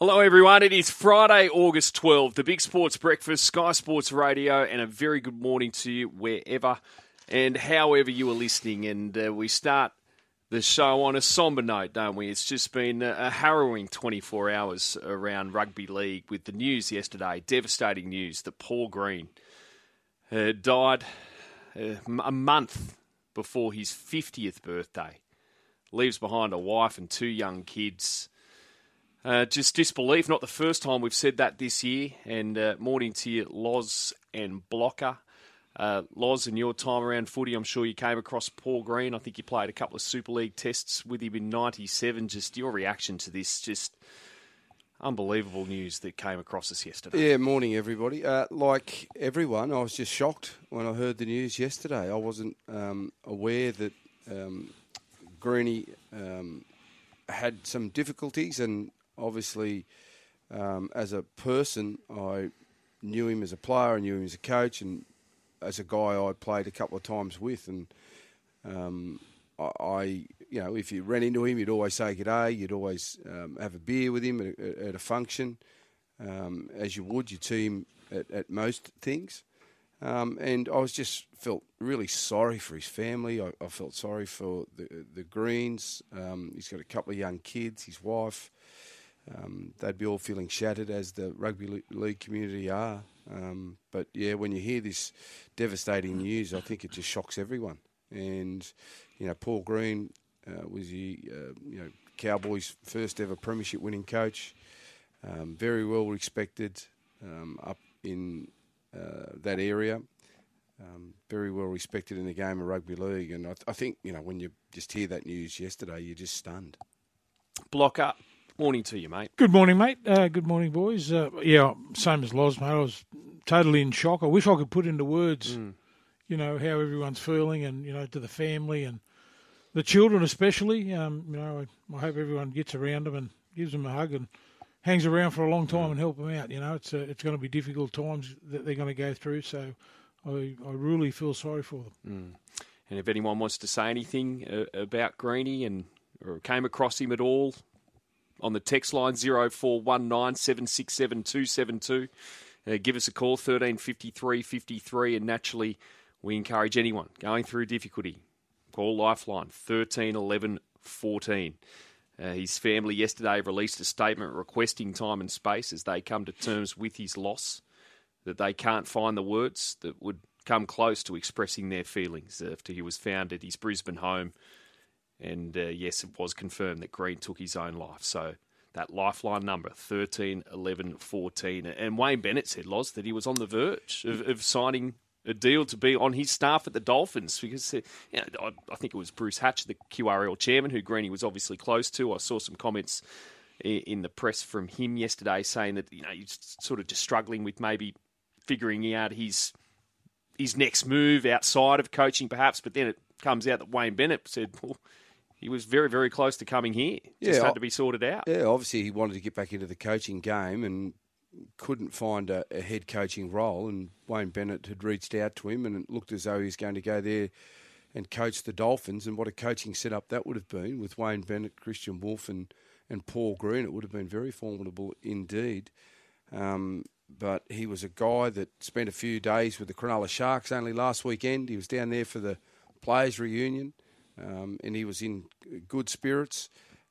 Hello, everyone. It is Friday, August 12, the Big Sports Breakfast, Sky Sports Radio, and a very good morning to you wherever and however you are listening. And uh, we start the show on a somber note, don't we? It's just been a harrowing 24 hours around rugby league with the news yesterday, devastating news that Paul Green uh, died uh, a month before his 50th birthday. Leaves behind a wife and two young kids. Uh, just disbelief. Not the first time we've said that this year. And uh, morning to you, Loz and Blocker. Uh, Loz, in your time around footy, I'm sure you came across Paul Green. I think you played a couple of Super League tests with him in '97. Just your reaction to this, just unbelievable news that came across us yesterday. Yeah, morning everybody. Uh, like everyone, I was just shocked when I heard the news yesterday. I wasn't um, aware that um, Greeny um, had some difficulties, and obviously, um, as a person, I knew him as a player, I knew him as a coach, and as a guy I played a couple of times with, and um, I, I, you know, if you ran into him, you'd always say good day. You'd always um, have a beer with him at a, at a function, um, as you would your team at, at most things. Um, and I was just felt really sorry for his family. I, I felt sorry for the the Greens. Um, he's got a couple of young kids, his wife. Um, they'd be all feeling shattered as the rugby league community are. Um, but yeah, when you hear this devastating news, I think it just shocks everyone. And you know, Paul Green uh, was the uh, you know Cowboys' first ever premiership winning coach. Um, very well respected um, up in uh, that area. Um, very well respected in the game of rugby league, and I, th- I think you know when you just hear that news yesterday, you're just stunned. Block up. Morning to you, mate. Good morning, mate. Uh, good morning, boys. Uh, yeah, same as Loz, mate. I was totally in shock. I wish I could put into words, mm. you know, how everyone's feeling, and you know, to the family and the children especially. Um, you know, I, I, hope everyone gets around them and gives them a hug and hangs around for a long time and help them out. You know, it's uh, it's going to be difficult times that they're going to go through. So, I I really feel sorry for them. Mm. And if anyone wants to say anything uh, about Greeny and or came across him at all, on the text line 0419 767 272. Uh, give us a call 1353 53 and naturally we encourage anyone going through difficulty call lifeline 13 11 14 uh, his family yesterday released a statement requesting time and space as they come to terms with his loss that they can't find the words that would come close to expressing their feelings after he was found at his Brisbane home and uh, yes, it was confirmed that Green took his own life. So that lifeline number, 13 11 14. And Wayne Bennett said, Loz, that he was on the verge of, of signing a deal to be on his staff at the Dolphins because uh, you know, I, I, think it was Bruce Hatch, the QRL chairman, who Greeny was obviously close to. I saw some comments in, the press from him yesterday saying that you know he's sort of just struggling with maybe figuring out his his next move outside of coaching, perhaps. But then it comes out that Wayne Bennett said, "Well, he was very, very close to coming here. Just yeah, had to be sorted out. Yeah, obviously he wanted to get back into the coaching game and couldn't find a, a, head coaching role. And Wayne Bennett had reached out to him, and it looked as though he was going to go there and coach the Dolphins. And what a coaching setup that would have been with Wayne Bennett, Kristian Woolf, and, and Paul Green. It would have been very formidable indeed. Um, but he was a guy that spent a few days with the Cronulla Sharks only last weekend. He was down there for the players' reunion um, and he was in good spirits.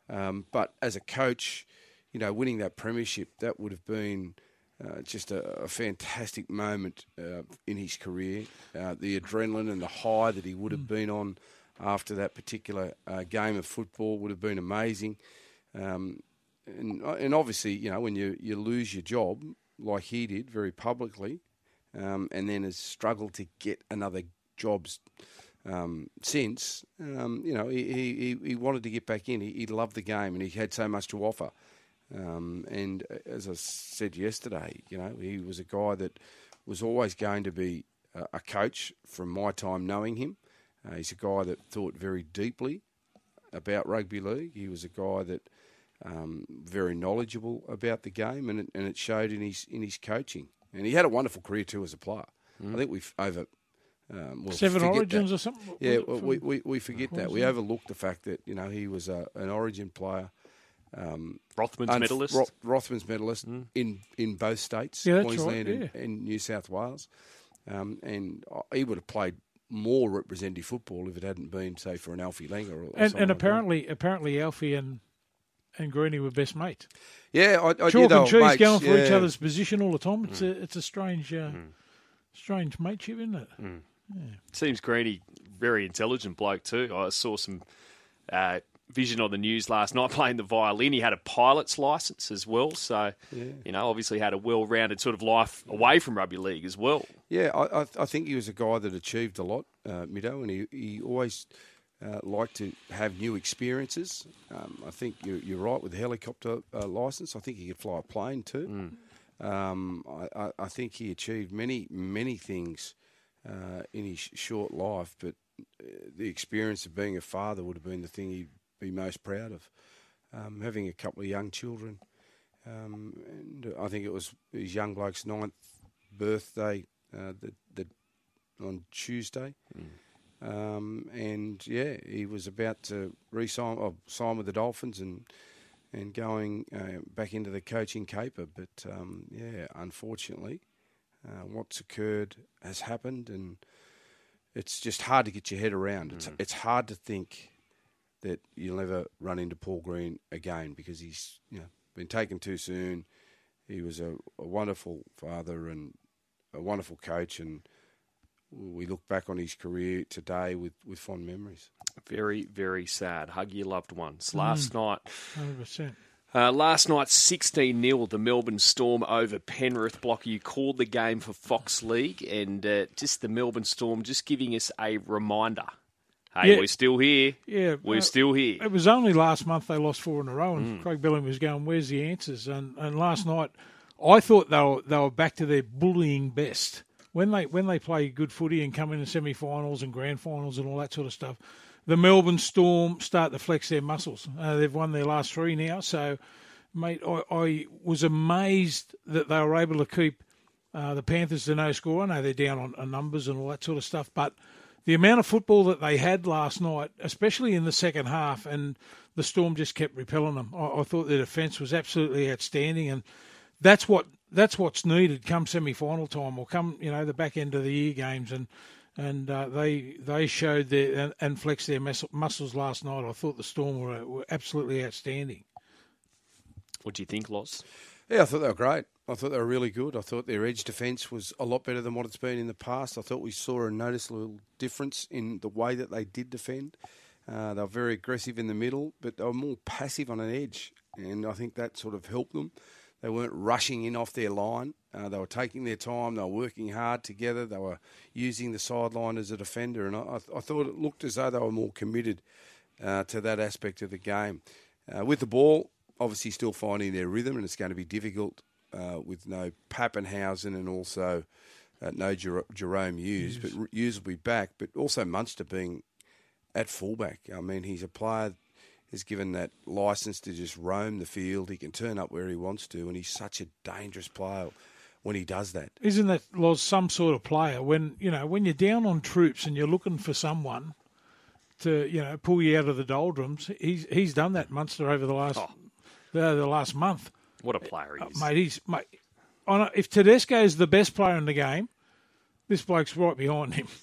Um, but as a coach, you know, winning that premiership, that would have been uh, just a, a, fantastic moment uh, in his career. Uh, the adrenaline and the high that he would have mm. been on after that particular uh, game of football would have been amazing. Um, and, and obviously, you know, when you, you lose your job, like he did very publicly, um, and then has struggled to get another jobs um, since, um, you know, he, he, he wanted to get back in. He, he loved the game and he had so much to offer. Um, and uh, as I said yesterday, you know, he was a guy that was always going to be a, a coach from my time knowing him. Uh, he's a guy that thought very deeply about rugby league. He was a guy that um, very knowledgeable about the game, and it, and it showed in his in his coaching. And he had a wonderful career too as a player. Mm. I think we've over um, we'll Seven Origins that. or something. Yeah, well, we, we, we forget that. We overlook the fact that you know he was a, an Origin player. Rothman's unf- medalist. Roth- Rothman's medalist in, in both states, Yeah, that's Queensland right, and, yeah. and New South Wales. Um, and uh, he would have played more representative football if it hadn't been, say, for an Alfie Langer. Or, or And, someone and like that. apparently, apparently, Alfie and and Greeny were best mates. yeah, I, I Chalk knew and were cheese mates, going for each other's position all the time. It's a it's a strange uh, strange mateship, isn't it? Seems Greeny very intelligent bloke too. I saw some uh, vision on the news last night playing the violin. He had a pilot's license as well, so you know, obviously had a well-rounded sort of life away from rugby league as well. Yeah, I, I, I think he was a guy that achieved a lot, uh, Mido, and he, he always uh, liked to have new experiences. Um, I think you're, you're right with the helicopter uh, license. I think he could fly a plane too. Um, I, I, I think he achieved many, many things uh, in his short life, but uh, the experience of being a father would have been the thing he'd be most proud of. Um, having a couple of young children, um, and I think it was his young bloke's ninth birthday uh, the, the, on Tuesday. Um, and yeah, he was about to re-sign or sign with the Dolphins and and going uh, back into the coaching caper. But um, yeah, unfortunately, uh, what's occurred has happened, and it's just hard to get your head around. It's it's hard to think that you'll never run into Paul Green again because he's you know been taken too soon. He was a, a wonderful father and a wonderful coach, and we look back on his career today with, with fond memories. Very, very sad. Hug your loved ones. Last night, Hundred percent. Uh, last night, 16 0, the Melbourne Storm over Penrith. Blocker, you called the game for Fox League, and uh, just the Melbourne Storm just giving us a reminder. Hey, Yeah. we're still here. Yeah, We're uh, still here. It was only last month they lost four in a row, Mm. and Craig Bellamy was going, "Where's the answers?" And and last night, I thought they were they were back to their bullying best when they when they play good footy and come in the semi-finals and grand finals and all that sort of stuff. The Melbourne Storm start to flex their muscles. Uh, they've won their last three now, so mate, I, I was amazed that they were able to keep uh, the Panthers to no score. I know they're down on, on numbers and all that sort of stuff, but the amount of football that they had last night, especially in the second half, and the Storm just kept repelling them. I, I thought their defence was absolutely outstanding, and that's what that's what's needed come semi-final time or come you know the back end of the year games and. And uh, they they showed their and, and flexed their mus- muscles last night. I thought the Storm were, were absolutely outstanding. What do you think, Loz? Yeah, I thought they were great. I thought they were really good. I thought their edge defence was a lot better than what it's been in the past. I thought we saw a noticeable difference in the way that they did defend. Uh, they were very aggressive in the middle, but they were more passive on an edge, and I think that sort of helped them. They weren't rushing in off their line. Uh, they were taking their time. They were working hard together. They were using the sideline as a defender, and I, I, thought it looked as though they were more committed uh, to that aspect of the game. Uh, with the ball, obviously still finding their rhythm, and it's going to be difficult uh, with no Papenhuyzen and also uh, no Jer- Jahrome Hughes. But Hughes will be back, but also Munster being at fullback. I mean, he's a player is given that license to just roam the field. He can turn up where he wants to, and he's such a dangerous player when he does that. Isn't that Loz some sort of player when you know when you're down on troops and you're looking for someone to you know pull you out of the doldrums? He's he's done that Munster over the last Oh. the, the last month, What a player he uh, is. mate. He's mate. I know, if Tedesco is the best player in the game, this bloke's right behind him.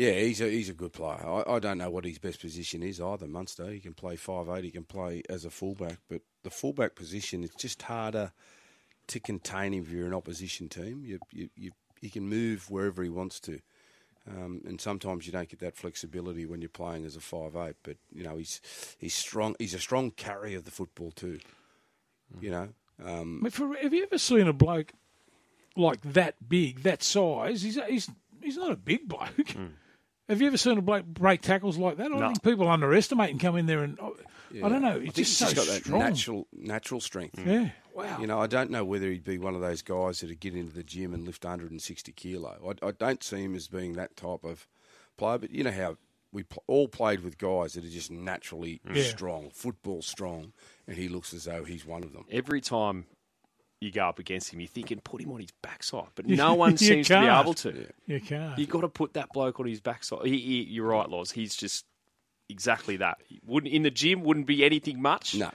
Yeah, he's a he's a good player. I, I don't know what his best position is either. Munster, he can play five eight, he can play as a fullback, but the fullback position it's just harder to contain him if you're an opposition team. You you, you he can move wherever he wants to, um, and sometimes you don't get that flexibility when you're playing as a five eight. But you know he's he's strong. He's a strong carrier of the football too. You know, um, for, have you ever seen a bloke like that big, that size? He's he's he's not a big bloke. Have you ever seen a bloke break tackles like that? I No. think people underestimate and come in there and oh, I don't know. I He's just he's so just got that strong. natural natural strength. Yeah. Wow. You know, I don't know whether he'd be one of those guys that'd get into the gym and lift 160 kilo. I, I don't see him as being that type of player. But you know how we pl- all played with guys that are just naturally Yeah. strong, football strong, and he looks as though he's one of them. Every time you go up against him, you're thinking, put him on his backside. But no one You seems to be able to. You can't. you got to put that bloke on his backside. He, he, you're right, Loz. He's just exactly that. He wouldn't in the gym wouldn't be anything much. No.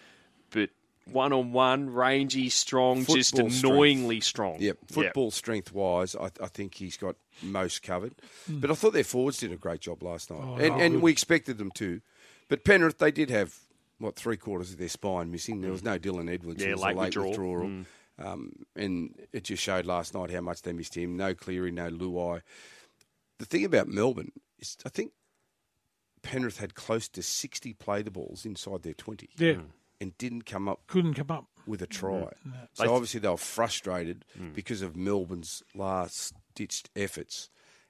But one on one, rangy, strong, just Football strength. annoyingly strong. Yep, football strength wise, I, I think he's got most covered. Hmm. But I thought their forwards did a great job last night, Oh, and, no, and we expected them to. But Penrith, they did have what three quarters of their spine missing. There hmm. was no Dylan Edwards. Yeah, it was late a late withdrawal. withdrawal. Hmm. Um, and it just showed last night how much they missed him. No Cleary, no Luai. The thing about Melbourne is, I think Penrith had close to sixty play the balls inside their twenty, Yeah, hmm. and didn't come up couldn't come up. with a try. Mm-hmm. They- So obviously they were frustrated hmm. because of Melbourne's last ditched efforts,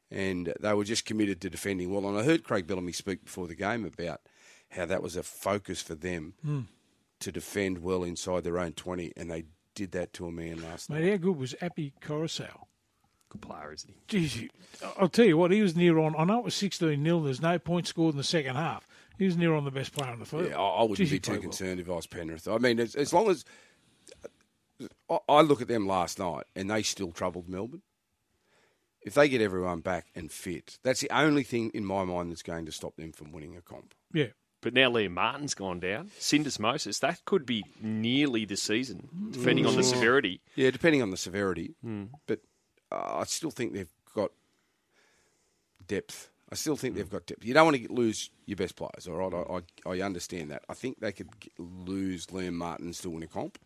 and they were just committed to defending well. And I heard Craig Bellamy speak before the game about how that was a focus for them hmm. to defend well inside their own twenty, and they did that to a man last night. Mate, how good was Api Koroisau? Good player, isn't he? Geez, he- I'll tell you what, he was near on. I know it was 16 0. There's no points scored in the second half. He was near on the best player on the field. Yeah, I, I wouldn't Geez, he be too played well. concerned if I was Penrith. I mean, as, as long as I, I look at them last night, and they still troubled Melbourne. If they get everyone back and fit, that's the only thing in my mind that's going to stop them from winning a comp. Yeah. But now Liam Martin's gone down. Syndesmosis, that could be nearly the season, depending on the mm. severity. Yeah, depending on the severity. Hmm. But uh, I still think they've got depth. I still think they've got depth. You don't want to get, lose your best players, all right? I, I, I understand that. I think they could get, lose Liam Martin still win a comp.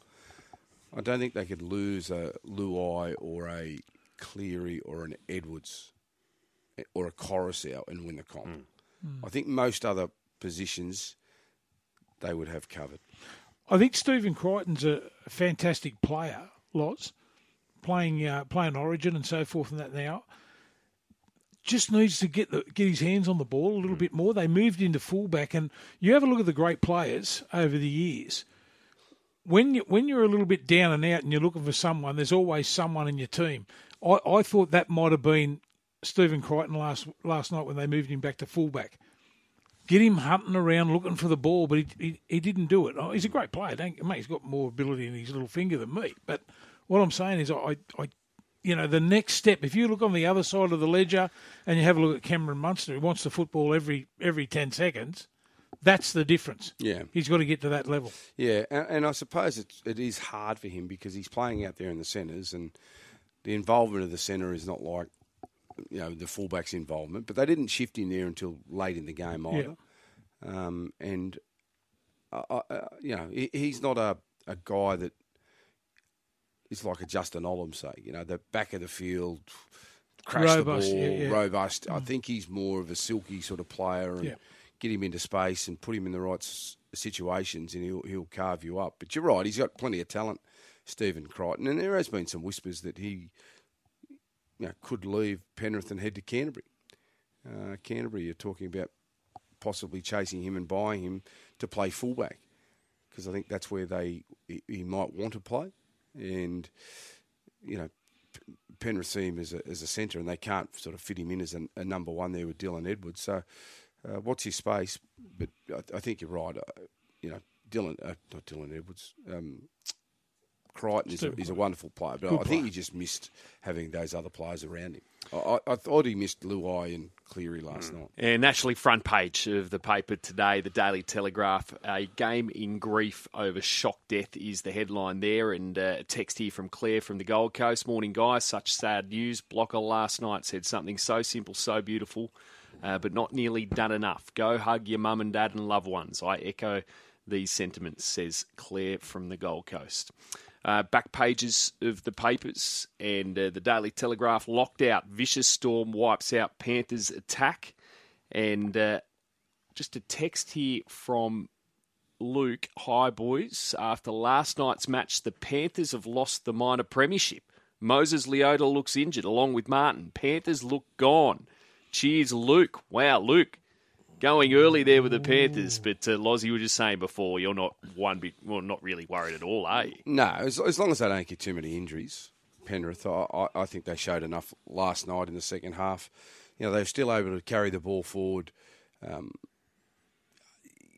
I don't think they could lose a Luai or a Cleary or an Edwards eh, or a Koroisau and win the comp. Hmm. I think most other positions they would have covered. I think Stephen Crichton's a fantastic player, lots, playing uh, playing Origin and so forth and that now. Just needs to get the, get his hands on the ball a little bit more. They moved into fullback, and you have a look at the great players over the years. When you when you're a little bit down and out and you're looking for someone, there's always someone in your team. I, I thought that might have been Stephen Crichton last last night when they moved him back to fullback get him hunting around looking for the ball, but he, he, he didn't do it. Oh, he's a great player. Don't, mate, he's got more ability in his little finger than me. But what I'm saying is, I, I, you know, the next step. If you look on the other side of the ledger and you have a look at Cameron Munster, who wants the football every every ten seconds, that's the difference. Yeah. he's got to get to that level. Yeah, and, and I suppose it's, it is hard for him because he's playing out there in the centres, and the involvement of the centre is not like you know the fullback's involvement. But they didn't shift in there until late in the game either. Um, and uh, uh, uh, you know he, he's not a, a guy that is like a Justin Olam, say. You know, the back of the field. Crash Robust, the ball, yeah, yeah. robust. I think he's more of a silky sort of player, and Yeah. get him into space and put him in the right s- situations, and he'll he'll carve you up. But you're right; he's got plenty of talent, Stephen Crichton, and there has been some whispers that he, you know, could leave Penrith and head to Canterbury. Uh, Canterbury, you're talking about possibly chasing him and buying him to play fullback because I think that's where they he, he might want to play, and you know. Penrith see him as a, as a centre, and they can't sort of fit him in as a, a number one there with Dylan Edwards. So, uh, what's his space? But I, I think you're right. Uh, you know, Dylan, uh, not Dylan Edwards. Um, Crichton is a, Stephen he's a wonderful player, but Good I think player. he just missed having those other players around him. I, I, I thought he missed Luai and Cleary last night. And naturally, front page of the paper today, the Daily Telegraph. A game in grief over shock death is the headline there. And uh, a text here from Claire from the Gold Coast. Morning, guys. Such sad news. Blocker last night said something so simple, so beautiful, uh, but not nearly done enough. Go hug your mum and dad and loved ones. I echo these sentiments, says Claire from the Gold Coast. Uh, back pages of the papers and uh, the Daily Telegraph locked out. Vicious storm wipes out Panthers attack. And uh, just a text here from Luke. Hi, boys. After last night's match, the Panthers have lost the minor premiership. Moses Leota looks injured along with Martin. Panthers look gone. Cheers, Luke. Wow, Luke. Going early there with the Panthers, but uh, Loz, you were just saying before, you're not one bit, well, not really worried at all, are you? No, as, as long as they don't get too many injuries, Penrith, I, I, I think they showed enough last night in the second half. You know, they were still able to carry the ball forward. Um,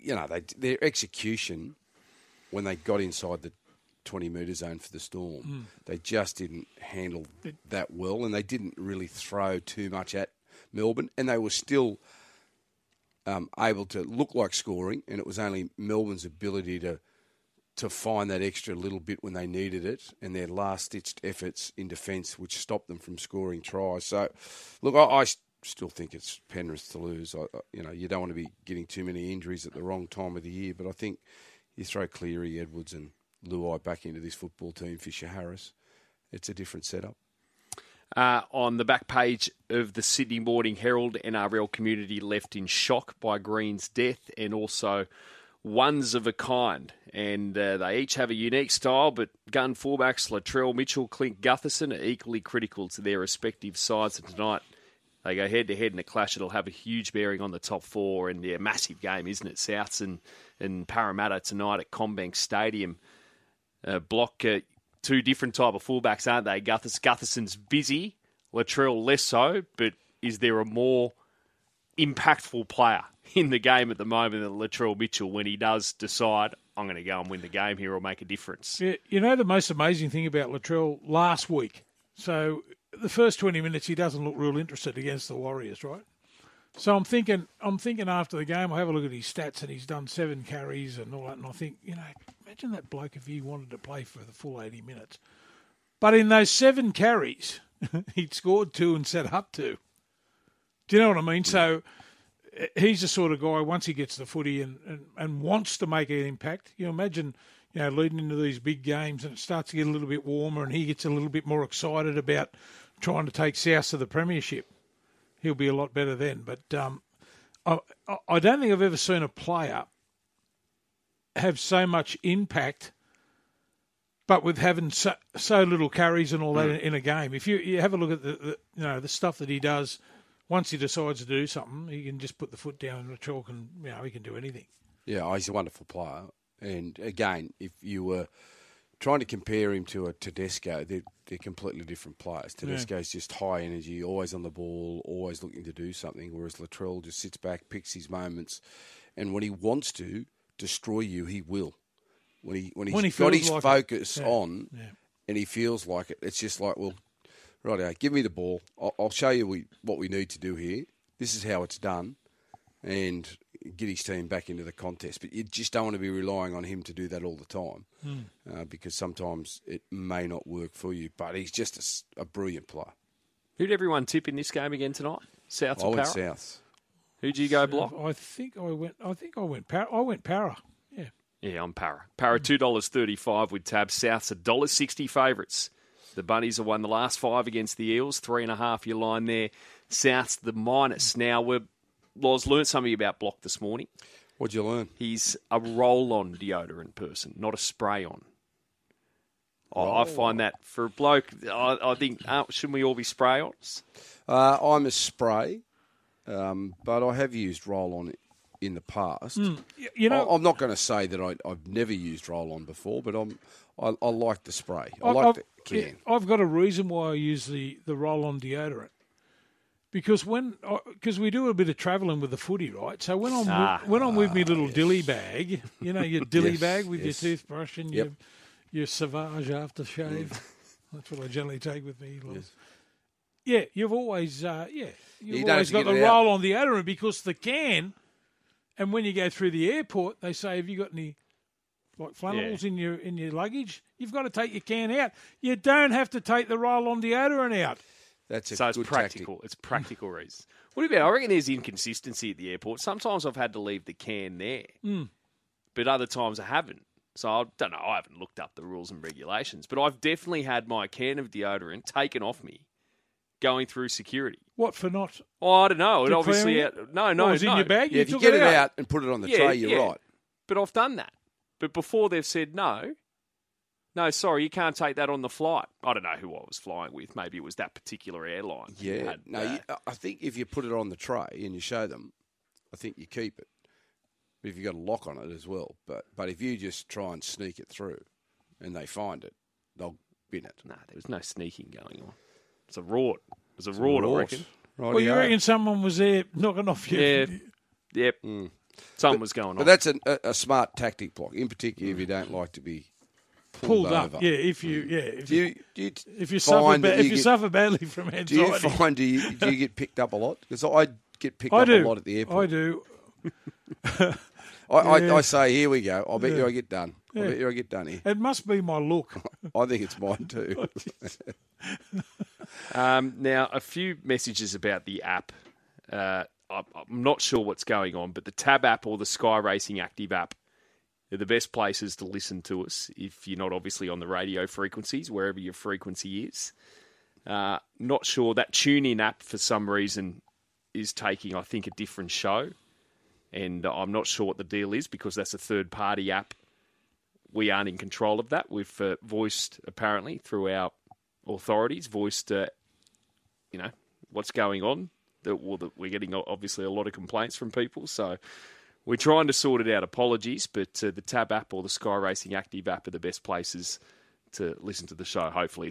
you know, they, their execution when they got inside the 20 metre zone for the Storm, they just didn't handle that well, and they didn't really throw too much at Melbourne, and they were still um, able to look like scoring, and it was only Melbourne's ability to to find that extra little bit when they needed it, and their last-ditched efforts in defence, which stopped them from scoring tries. So, look, I, I still think it's Penrith to lose. I, you know, you don't want to be getting too many injuries at the wrong time of the year, but I think you throw Cleary, Edwards, and Luai back into this football team, Fisher Harris, it's a different setup. Uh, on the back page of the Sydney Morning Herald, NRL community left in shock by Green's death and also ones of a kind. And uh, they each have a unique style, but gun fullbacks Latrell Mitchell, Clint Gutherson are equally critical to their respective sides. And tonight they go head to head in a clash that'll have a huge bearing on the top four. And a massive game, isn't it? Souths and, and Parramatta tonight at CommBank Stadium. Uh, block uh, two different type of fullbacks, aren't they? Guthers, Gutherson's busy, Latrell less so, but is there a more impactful player in the game at the moment than Latrell Mitchell when he does decide, I'm going to go and win the game here or make a difference? Yeah, you know the most amazing thing about Latrell last week? So the first 20 minutes he doesn't look real interested against the Warriors, right? So I'm thinking, I'm thinking after the game, I have a look at his stats, and he's done seven carries and all that, and I think, you know, imagine that bloke if he wanted to play for the full 80 minutes. But in those seven carries, he'd scored two and set up two. Do you know what I mean? So eh, he's the sort of guy once he gets the footy and, and, and wants to make an impact. You know, imagine you know leading into these big games and it starts to get a little bit warmer and he gets a little bit more excited about trying to take South to the premiership he'll be a lot better then. But um, I, I don't think I've ever seen a player have so much impact, but with having so, so little carries and all that mm. in, in, a game. If you, you have a look at the, the, you know the stuff that he does, once he decides to do something, he can just put the foot down in the chalk and you know he can do anything. Yeah, he's a wonderful player. And again, if you were trying to compare him to a Tedesco, they're, they're completely different players. Tedesco's yeah. just high energy, always on the ball, always looking to do something, whereas Latrell just sits back, picks his moments, and when he wants to destroy you, he will. When he when he's when he got his like focus yeah. on, yeah. and he feels like it, it's just like, well, right, here, give me the ball. I'll, I'll show you we, what we need to do here. This is how it's done, and get his team back into the contest. But you just don't want to be relying on him to do that all the time mm. uh, because sometimes it may not work for you. But he's just a, a brilliant player. Who'd everyone tip in this game again tonight? South I or went South. Who'd you go block? I think I went. I think I went. Para. I went Para. Yeah. Yeah, I'm Para. Para two dollars thirty five with tab. South's a dollar sixty favourites. The Bunnies have won the last five against the Eels. Three and a half your line there. South's the minus. Now we're Loz learned something about Block this morning. What'd you learn? He's a roll-on deodorant person, not a spray-on. Oh, I find that for a bloke, I, I think uh, shouldn't we all be spray-ons? Uh, I'm a spray, um, but I have used roll-on in the past. Mm, you know, I, am not going to say that I, have never used roll-on before, but I'm I, I like the spray. I, like I've, the can. I've got a reason why I use the the roll-on deodorant because when because we do a bit of travelling with the footy, right? So when I'm ah, with, when I'm with my little yes. dilly bag, you know, your dilly yes, bag with yes. your toothbrush and yep. your your Sauvage aftershave. Mm. That's what I generally take with me. Yes. Yeah, you've always uh, yeah you've you always got the roll on the deodorant because the can, and when you go through the airport, they say, "Have you got any?" Like flannels yeah. in your in your luggage, you've got to take your can out. You don't have to take the roll-on the deodorant out. That's a so it's practical. Tactic. It's practical reasons. What about? I reckon there's inconsistency at the airport. Sometimes I've had to leave the can there, mm. but other times I haven't. So I don't know. I haven't looked up the rules and regulations, but I've definitely had my can of deodorant taken off me going through security. What for not? Oh, I don't know. It obviously out, no, no, what, was no. in your bag. Yeah, you if you get it out. out. and put it on the yeah, tray, you're yeah. right. But I've done that. But before they've said no, no, sorry, you can't take that on the flight. I don't know who I was flying with. Maybe it was that particular airline. Yeah. Had, no, uh, you, I think if you put it on the tray and you show them, I think you keep it. But if you've got a lock on it as well. But but if you just try and sneak it through and they find it, they'll bin it. No, there was no sneaking going on. It's a rort. It's a rort, I reckon. Right well, you reckon someone was there knocking off you? Yeah. Yep. Mm. Something but, was going on. But that's a, a, smart tactic block, in particular if you don't like to be pulled, pulled up. Yeah, if you yeah if do you, do you if you suffer ba- if you, get, suffer badly from anxiety. Do you find do you, do you get picked up a lot? Because I get picked I up do. a lot at the airport. I do. I, I. I say, here we go. I bet you I get done. I bet you I get done here. It must be my look. I think it's mine too. Um, now, a few messages about the app. Uh, I'm I'm not sure what's going on, but the Tab app or the Sky Racing Active app are the best places to listen to us if you're not obviously on the radio frequencies, wherever your frequency is. Uh, not sure that TuneIn app for some reason is taking, I think, a different show, and I'm not sure what the deal is because that's a third party app. We aren't in control of that. We've uh, voiced apparently through our authorities, voiced uh, you know what's going on. That, well, that we're getting obviously a lot of complaints from people, so we're trying to sort it out. Apologies, but uh, the Tab app or the Sky Racing Active app are the best places to listen to the show. Hopefully,